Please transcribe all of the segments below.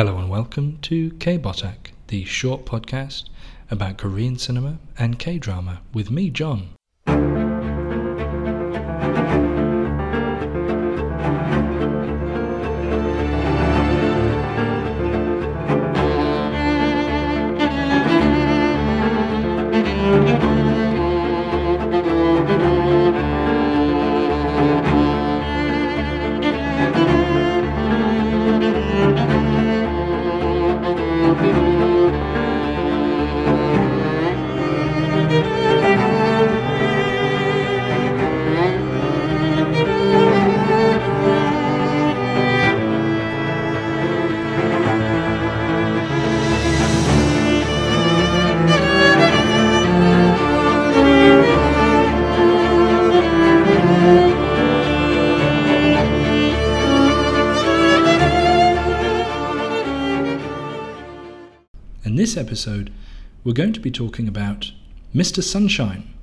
Hello and welcome to K-Botak, the short podcast about Korean cinema and K-drama with me, John. This episode, we're going to be talking about Mr. Sunshine.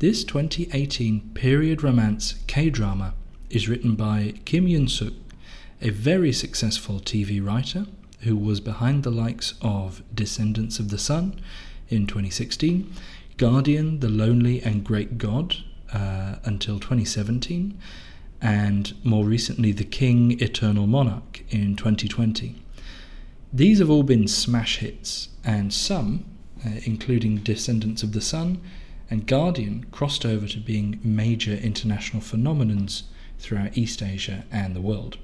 This 2018 period romance K drama is written by Kim Eun Sook, a very successful TV writer who was behind the likes of Descendants of the Sun in 2016, Guardian, The Lonely and Great God uh, until 2017, and more recently The King, Eternal Monarch in 2020. These have all been smash hits, and some, uh, including Descendants of the Sun and Guardian, crossed over to being major international phenomenons throughout East Asia and the world.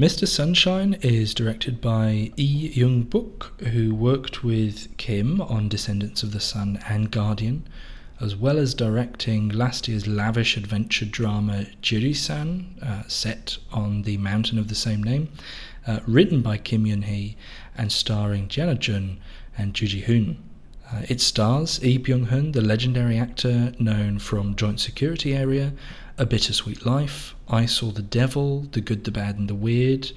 Mr. Sunshine is directed by Lee Eung Bok, who worked with Kim on Descendants of the Sun and Guardian, as well as directing last year's lavish adventure drama Jirisan, uh, set on the mountain of the same name, uh, written by Kim Eun Hee and starring Gianna Jun and Ju Ji Hoon. Uh, it stars Lee Byung Hun, the legendary actor known from Joint Security Area, A Bittersweet Life, I Saw the Devil, The Good, the Bad, and the Weird,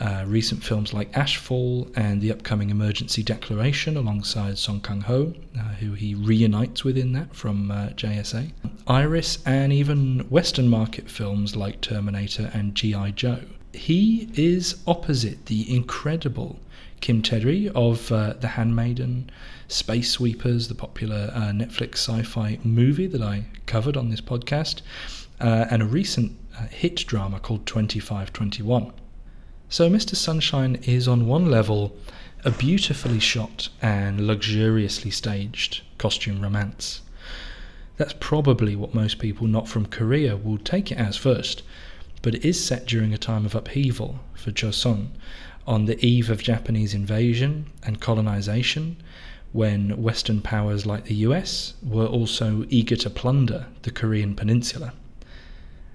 uh, recent films like Ashfall and the upcoming Emergency Declaration alongside Song Kang Ho, uh, who he reunites with in that from uh, JSA, Iris, and even Western market films like Terminator and G.I. Joe. He is opposite the incredible Kim Tae-ri of uh, The Handmaiden, Space Sweepers, the popular uh, Netflix sci-fi movie that I covered on this podcast, and a recent hit drama called 2521. So Mr. Sunshine is on one level a beautifully shot and luxuriously staged costume romance. That's probably what most people not from Korea will take it as first, but it is set during a time of upheaval for Joseon, on the eve of Japanese invasion and colonization, when Western powers like the US were also eager to plunder the Korean peninsula.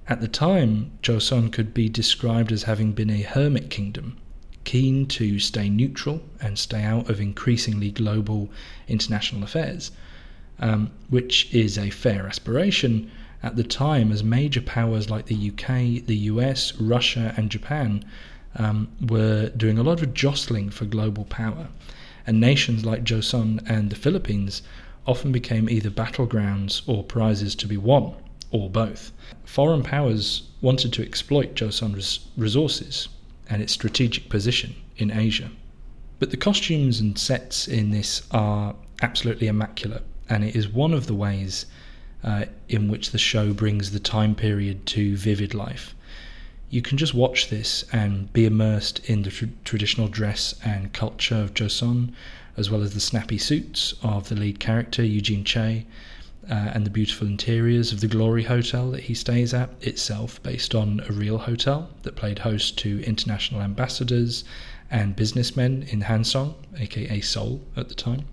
At the time, Joseon could be described as having been a hermit kingdom, keen to stay neutral and stay out of increasingly global international affairs, um, which is a fair aspiration at the time as major powers like the UK, the US, Russia, and Japan um, were doing a lot of jostling for global power. And nations like Joseon and the Philippines often became either battlegrounds or prizes to be won, or both. Foreign powers wanted to exploit Joseon's resources and its strategic position in Asia. But the costumes and sets in this are absolutely immaculate, and it is one of the ways uh, in which the show brings the time period to vivid life. You can just watch this and be immersed in the tr- traditional dress and culture of Joseon, as well as the snappy suits of the lead character, Eugene Chae, uh, and the beautiful interiors of the Glory Hotel that he stays at, itself based on a real hotel that played host to international ambassadors and businessmen in Hansong, aka Seoul at the time.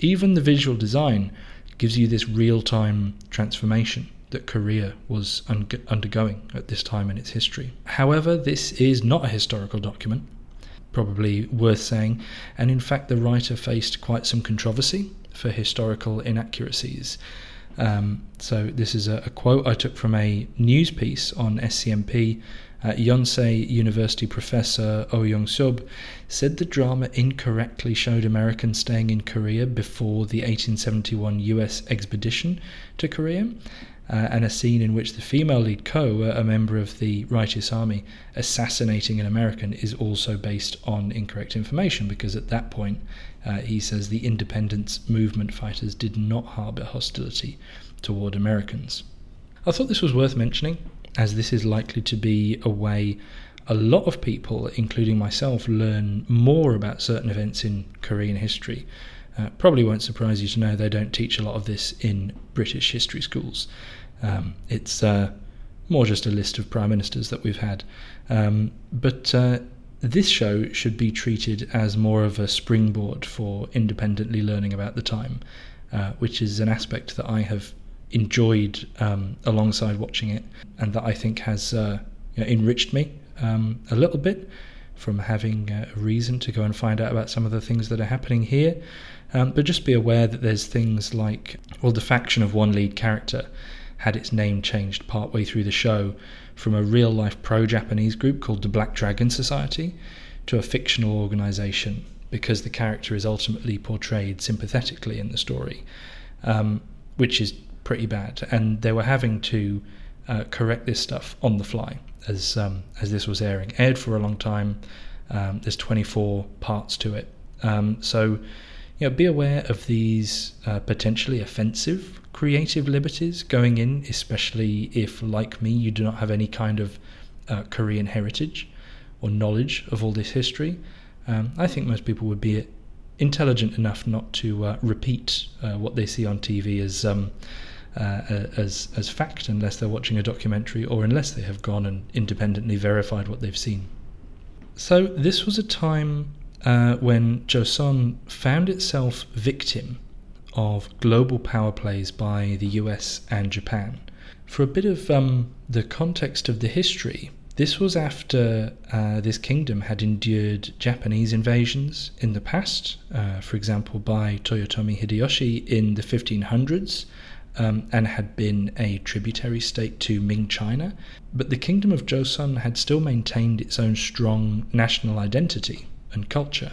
Even the visual design gives you this real time transformation that Korea was un- undergoing at this time in its history. However, this is not a historical document, probably worth saying, and in fact, the writer faced quite some controversy for historical inaccuracies. Um, so, this is a, a, quote I took from a news piece on SCMP. Uh, Yonsei University professor Oh Young Sub said the drama incorrectly showed Americans staying in Korea before the 1871 US expedition to Korea uh, and a scene in which the female lead Ko, a member of the righteous army, assassinating an American is also based on incorrect information because at that point uh, he says the independence movement fighters did not harbour hostility toward Americans. I thought this was worth mentioning as this is likely to be a way a lot of people, including myself, learn more about certain events in Korean history. Uh, probably won't surprise you to know they don't teach a lot of this in British history schools. Um, it's uh, more just a list of prime ministers that we've had. Um, but uh, this show should be treated as more of a springboard for independently learning about the time, uh, which is an aspect that I have enjoyed um, alongside watching it and that I think has uh, you know, enriched me um, a little bit from having uh, a reason to go and find out about some of the things that are happening here. Um, but just be aware that there's things like, well, the faction of one lead character had its name changed partway through the show from a real life pro Japanese group called the Black Dragon Society to a fictional organization because the character is ultimately portrayed sympathetically in the story, um, which is pretty bad. And they were having to uh, correct this stuff on the fly as um, as this was airing. Aired for a long time. Um, there's 24 parts to it. Um, so, you know, be aware of these uh, potentially offensive creative liberties going in, especially if, like me, you do not have any kind of uh, Korean heritage or knowledge of all this history. Um, I think most people would be intelligent enough not to uh, repeat uh, what they see on TV as um, uh, as as fact unless they're watching a documentary or unless they have gone and independently verified what they've seen. So this was a time uh, when Joseon found itself victim of global power plays by the US and Japan. For a bit of um, the context of the history, this was after uh, this kingdom had endured Japanese invasions in the past, uh, for example, by Toyotomi Hideyoshi in the 1500s, um, and had been a tributary state to Ming China. But the kingdom of Joseon had still maintained its own strong national identity and culture.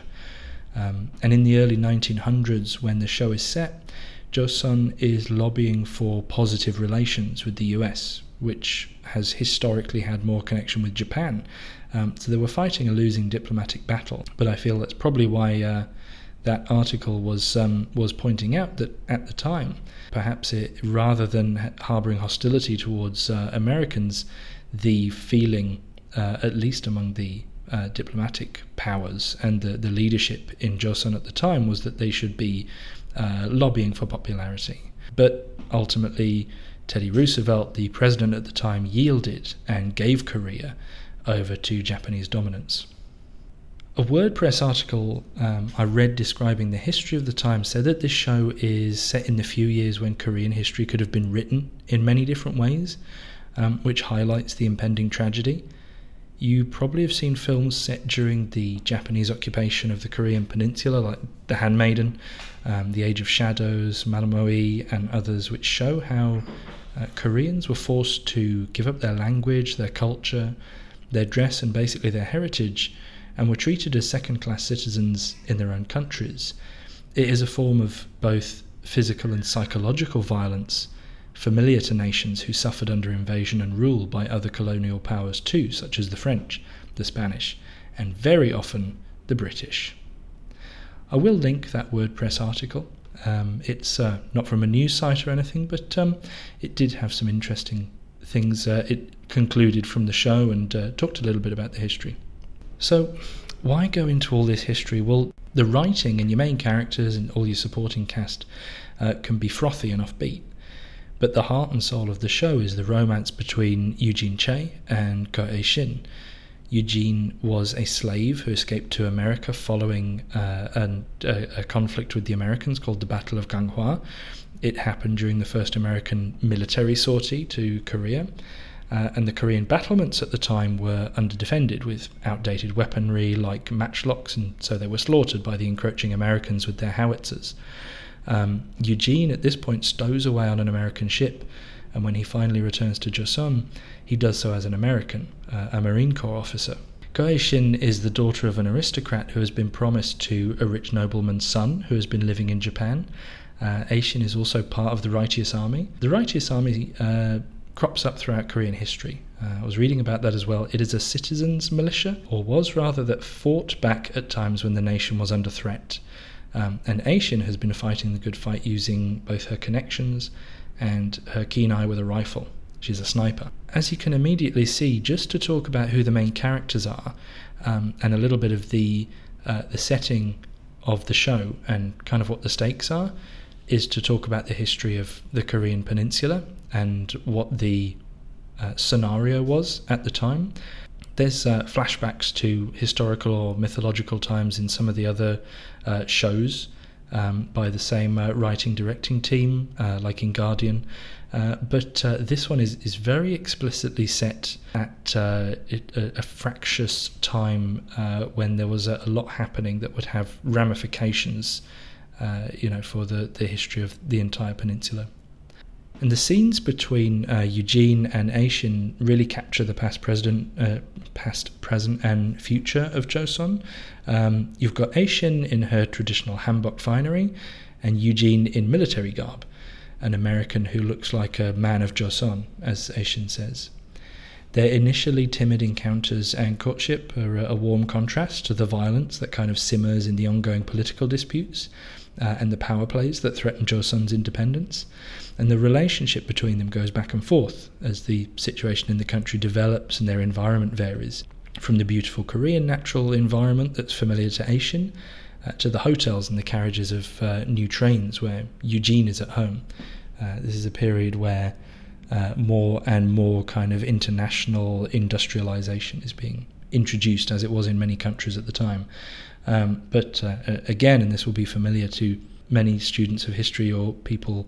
Um, and in the early 1900s, when the show is set, Joseon is lobbying for positive relations with the US, which has historically had more connection with Japan. Um, so they were fighting a losing diplomatic battle. But I feel that's probably why uh, that article was um, was pointing out that at the time, perhaps it, rather than harboring hostility towards uh, Americans, the feeling, uh, at least among the uh, diplomatic powers and the, the leadership in Joseon at the time, was that they should be uh, lobbying for popularity. But ultimately, Teddy Roosevelt, the president at the time, yielded and gave Korea over to Japanese dominance. A WordPress article um, I read describing the history of the time said that this show is set in the few years when Korean history could have been written in many different ways, um, which highlights the impending tragedy. You probably have seen films set during the Japanese occupation of the Korean peninsula, like The Handmaiden, um, The Age of Shadows, Malmoe, and others, which show how uh, Koreans were forced to give up their language, their culture, their dress, and basically their heritage and were treated as second class citizens in their own countries, it is a form of both physical and psychological violence familiar to nations who suffered under invasion and rule by other colonial powers too, such as the French, the Spanish, and very often the British. I will link that WordPress article. Um, it's uh, not from a news site or anything, but um, it did have some interesting things. Uh, it concluded from the show and uh, talked a little bit about the history. So, why go into all this history? Well, the writing and your main characters and all your supporting cast uh, can be frothy and offbeat. But the heart and soul of the show is the romance between Eugene Che and Ko Ae Shin. Eugene was a slave who escaped to America following uh, an, a, a, conflict with the Americans called the Battle of Ganghwa. It happened during the first American military sortie to Korea. Uh, and the Korean battlements at the time were underdefended with outdated weaponry like matchlocks, and so they were slaughtered by the encroaching Americans with their howitzers. Um, Eugene at this point stows away on an American ship, and when he finally returns to Joseon, he does so as an American, uh, a Marine Corps officer. Ko Shin is the daughter of an aristocrat who has been promised to a rich nobleman's son who has been living in Japan, Uh, Aishin is also part of the Righteous Army. The Righteous Army uh, crops up throughout Korean history. Uh, I was reading about that as well. It is a citizens' militia, or was rather, that fought back at times when the nation was under threat. Um, and Aishin has been fighting the good fight using both her connections and her keen eye with a rifle. She's a sniper. As you can immediately see, just to talk about who the main characters are um, and a little bit of the uh, the setting of the show and kind of what the stakes are, is to talk about the history of the Korean Peninsula and what the uh, scenario was at the time. There's uh, flashbacks to historical or mythological times in some of the other uh, shows um, by the same uh, writing directing team, uh, like in Guardian. Uh, but uh, this one is, is very explicitly set at it, a, a, fractious time when there was a, a, lot happening that would have ramifications, you know, for the, the history of the entire peninsula. And the scenes between uh, Eugene and Aishin really capture the past, president, uh, past, present, and future of Joseon. Um, you've got Aishin in her traditional hanbok finery, and Eugene in military garb, an American who looks like a man of Joseon, as Aishin says. Their initially timid encounters and courtship are a warm contrast to the violence that kind of simmers in the ongoing political disputes uh, and the power plays that threaten Joseon's independence. And the relationship between them goes back and forth as the situation in the country develops and their environment varies. From the beautiful Korean natural environment that's familiar to Aishin, uh, to the hotels and the carriages of uh, new trains where Eugene is at home. Uh, this is a period where uh, more and more kind of international industrialization is being introduced, as it was in many countries at the time. Um, but uh, again, and this will be familiar to many students of history or people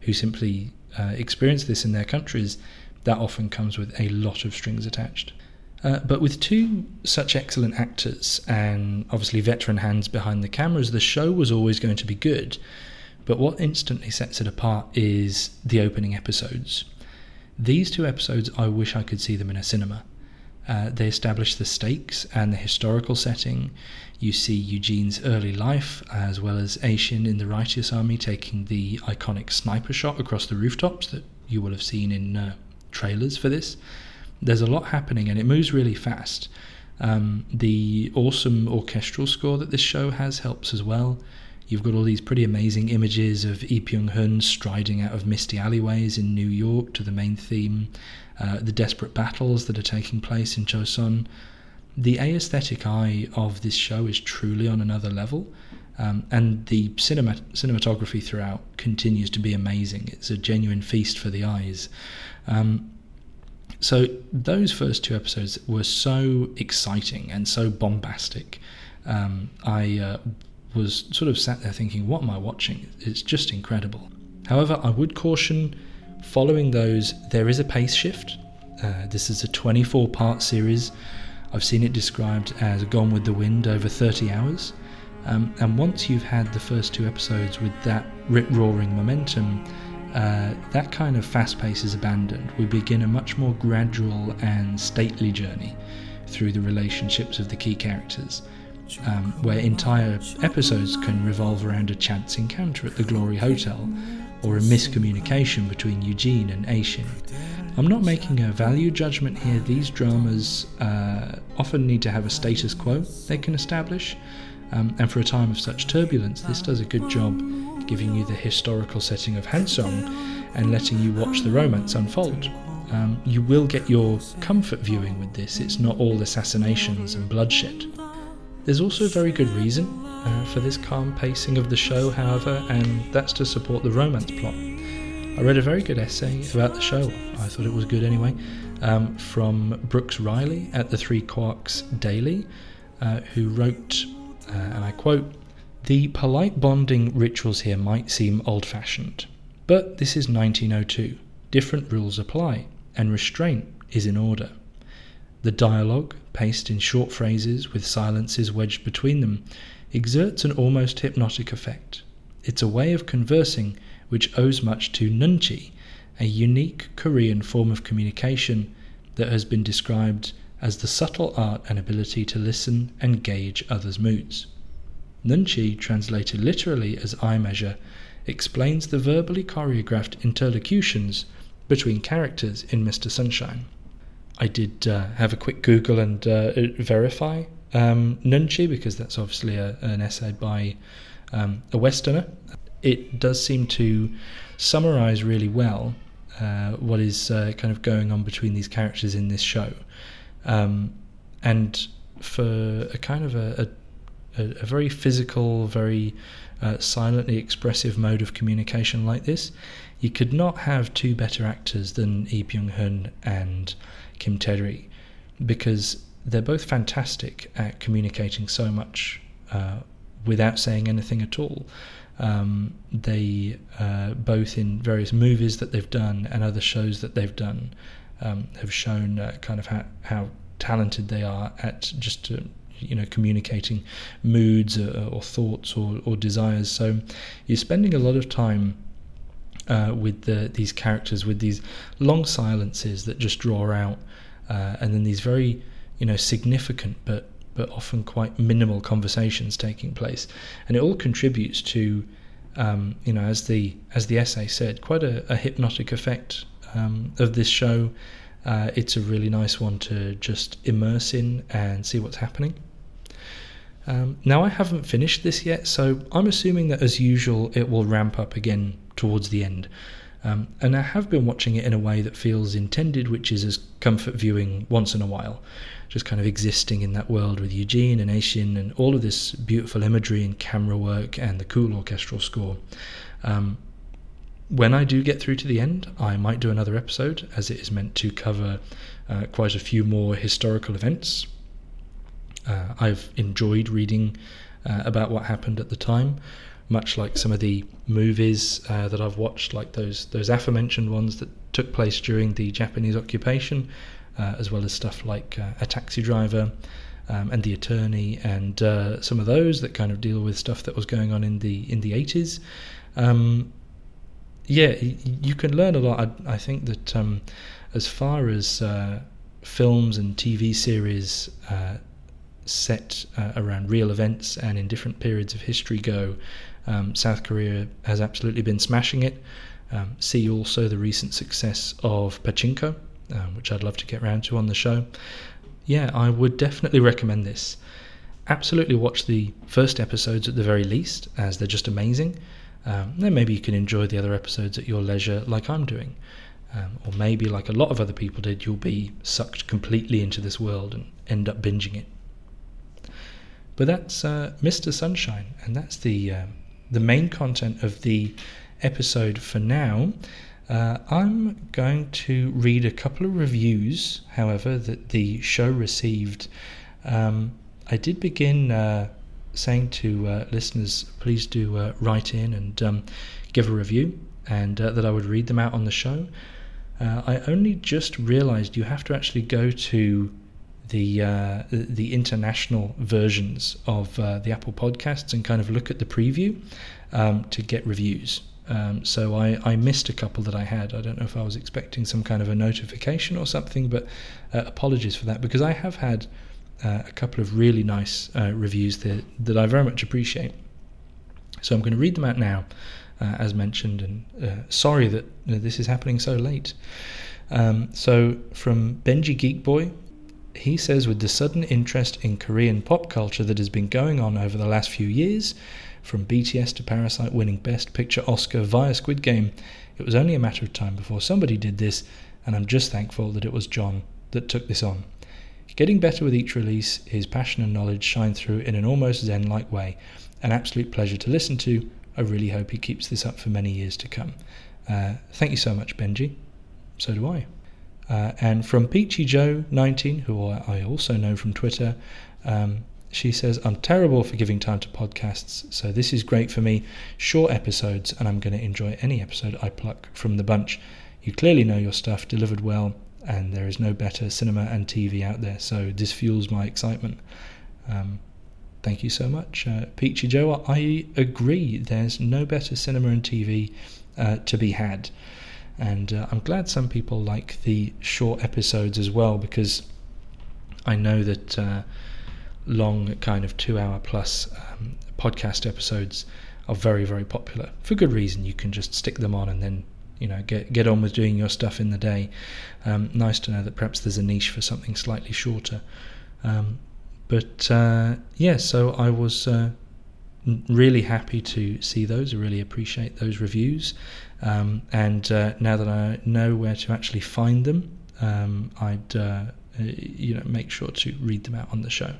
who simply uh, experience this in their countries, that often comes with a lot of strings attached. Uh, but with two such excellent actors and obviously veteran hands behind the cameras, the show was always going to be good. But what instantly sets it apart is the opening episodes. These two episodes, I wish I could see them in a cinema. Uh, they establish the stakes and the historical setting. You see Eugene's early life, as well as Aishin in the Righteous Army taking the iconic sniper shot across the rooftops that you will have seen in uh, trailers for this. There's a lot happening and it moves really fast. Um, the awesome orchestral score that this show has helps as well. You've got all these pretty amazing images of Lee Byung Hun striding out of misty alleyways in New York to the main theme, uh, the desperate battles that are taking place in Joseon. The aesthetic eye of this show is truly on another level, um, and the cinema, cinematography throughout continues to be amazing. It's a genuine feast for the eyes. Um, so those first two episodes were so exciting and so bombastic. Um, I uh, was sort of sat there thinking, "What am I watching? It's just incredible." However, I would caution Following those, there is a pace shift. Uh, this is a 24 part series. I've seen it described as Gone with the Wind over 30 hours. Um, and once you've had the first two episodes with that rip roaring momentum, uh, that kind of fast pace is abandoned. We begin a much more gradual and stately journey through the relationships of the key characters, um, where entire episodes can revolve around a chance encounter at the Glory Hotel or a miscommunication between Eugene and Aishin. I'm not making a value judgment here. These dramas uh, often need to have a status quo they can establish, um, and for a time of such turbulence, this does a good job giving you the historical setting of Hansong and letting you watch the romance unfold. Um, you will get your comfort viewing with this, it's not all assassinations and bloodshed. There's also a very good reason uh, for this calm pacing of the show, however, and that's to support the romance plot. I read a very good essay about the show, I thought it was good anyway, um, from Brooks Riley at the Three Quarks Daily, uh, who wrote, uh, and I quote, The polite bonding rituals here might seem old fashioned, but this is 1902. Different rules apply, and restraint is in order. The dialogue, paced in short phrases with silences wedged between them, exerts an almost hypnotic effect. It's a way of conversing which owes much to nunchi, a unique Korean form of communication that has been described as the subtle art and ability to listen and gauge others' moods. Nunchi, translated literally as eye measure, explains the verbally choreographed interlocutions between characters in Mr. Sunshine. I did uh, have a quick Google and uh, verify um, Nunchi because that's obviously a, an essay by um, a Westerner. It does seem to summarize really well uh, what is uh, kind of going on between these characters in this show. Um, and for a kind of a, a, a very physical, very uh, silently expressive mode of communication like this, you could not have two better actors than Lee Byung Hun and Kim Tae-ri because they're both fantastic at communicating so much uh, without saying anything at all. Um, they uh, both in various movies that they've done and other shows that they've done um, have shown uh, kind of how, how talented they are at just uh, you know communicating moods or, or thoughts or, or, desires. So you're spending a lot of time uh, with the, these characters with these long silences that just draw out, uh, and then these very you know significant but but often quite minimal conversations taking place, and it all contributes to, um, you know, as the as the essay said, quite a, a hypnotic effect um, of this show. Uh, it's a really nice one to just immerse in and see what's happening. Um, now, I haven't finished this yet, so I'm assuming that as usual it will ramp up again towards the end. Um, and I have been watching it in a way that feels intended, which is as comfort viewing once in a while just kind of existing in that world with Eugene and Aishin and all of this beautiful imagery and camera work and the cool orchestral score. Um, when I do get through to the end, I might do another episode as it is meant to cover uh, quite a few more historical events. Uh, I've enjoyed reading uh, about what happened at the time, much like some of the movies uh, that I've watched, like those those aforementioned ones that took place during the Japanese occupation uh, as well as stuff like uh, A Taxi Driver um, and The Attorney, and uh, some of those that kind of deal with stuff that was going on in the in the 80s. Um, yeah, you can learn a lot. I, I think that um, as far as uh, films and TV series uh, set uh, around real events and in different periods of history go, um, South Korea has absolutely been smashing it. Um, see also the recent success of Pachinko, um, which I'd love to get around to on the show. Yeah, I would definitely recommend this. Absolutely watch the first episodes at the very least, as they're just amazing. Um, then maybe you can enjoy the other episodes at your leisure, like I'm doing. Um, or maybe, like a lot of other people did, you'll be sucked completely into this world and end up binging it. But that's uh, Mr. Sunshine, and that's the the main content of the episode for now. Uh, I'm going to read a couple of reviews, however, that the show received. Um, I did begin uh, saying to uh, listeners, please do uh, write in and um, give a review, and uh, that I would read them out on the show. Uh, I only just realized you have to actually go to the uh, the international versions of uh, the Apple Podcasts and kind of look at the preview um, to get reviews. Um, so I, I missed a couple that I had. I don't know if I was expecting some kind of a notification or something, but uh, apologies for that because I have had uh, a couple of really nice uh, reviews that, that I very much appreciate. So I'm going to read them out now, uh, as mentioned, and sorry that this is happening so late. Um, so from Benji Geek Boy, he says, with the sudden interest in Korean pop culture that has been going on over the last few years, from BTS to Parasite winning Best Picture Oscar via Squid Game, it was only a matter of time before somebody did this, and I'm just thankful that it was John that took this on. Getting better with each release, his passion and knowledge shine through in an almost Zen like way. An absolute pleasure to listen to. I really hope he keeps this up for many years to come. Uh, thank you so much, Benji. So do I. Uh, and from Peachy Joe 19, who I also know from Twitter, um, she says, I'm terrible for giving time to podcasts, so this is great for me. Short episodes, and I'm going to enjoy any episode I pluck from the bunch. You clearly know your stuff, delivered well, and there is no better cinema and TV out there, so this fuels my excitement. Um, thank you so much. Uh, Peachy Joe, I agree, there's no better cinema and TV uh, to be had. And uh, I'm glad some people like the short episodes as well, because I know that uh, long, kind of two hour plus um, podcast episodes are very very popular for good reason. You can just stick them on and then you know get get on with doing your stuff in the day. Um, nice to know that perhaps there's a niche for something slightly shorter. Um, but uh, yeah, so I was uh, really happy to see those. I really appreciate those reviews. Um, and uh, now that I know where to actually find them, um, I'd uh, uh, you know make sure to read them out on the show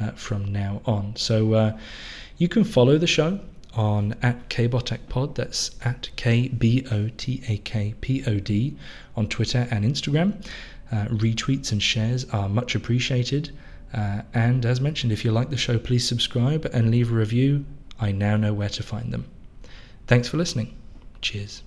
uh, from now on. So you can follow the show on at kbotakpod. That's at k b o t a k p o d on Twitter and Instagram. Uh, retweets and shares are much appreciated. Uh, and as mentioned, if you like the show, please subscribe and leave a review. I now know where to find them. Thanks for listening. Cheers.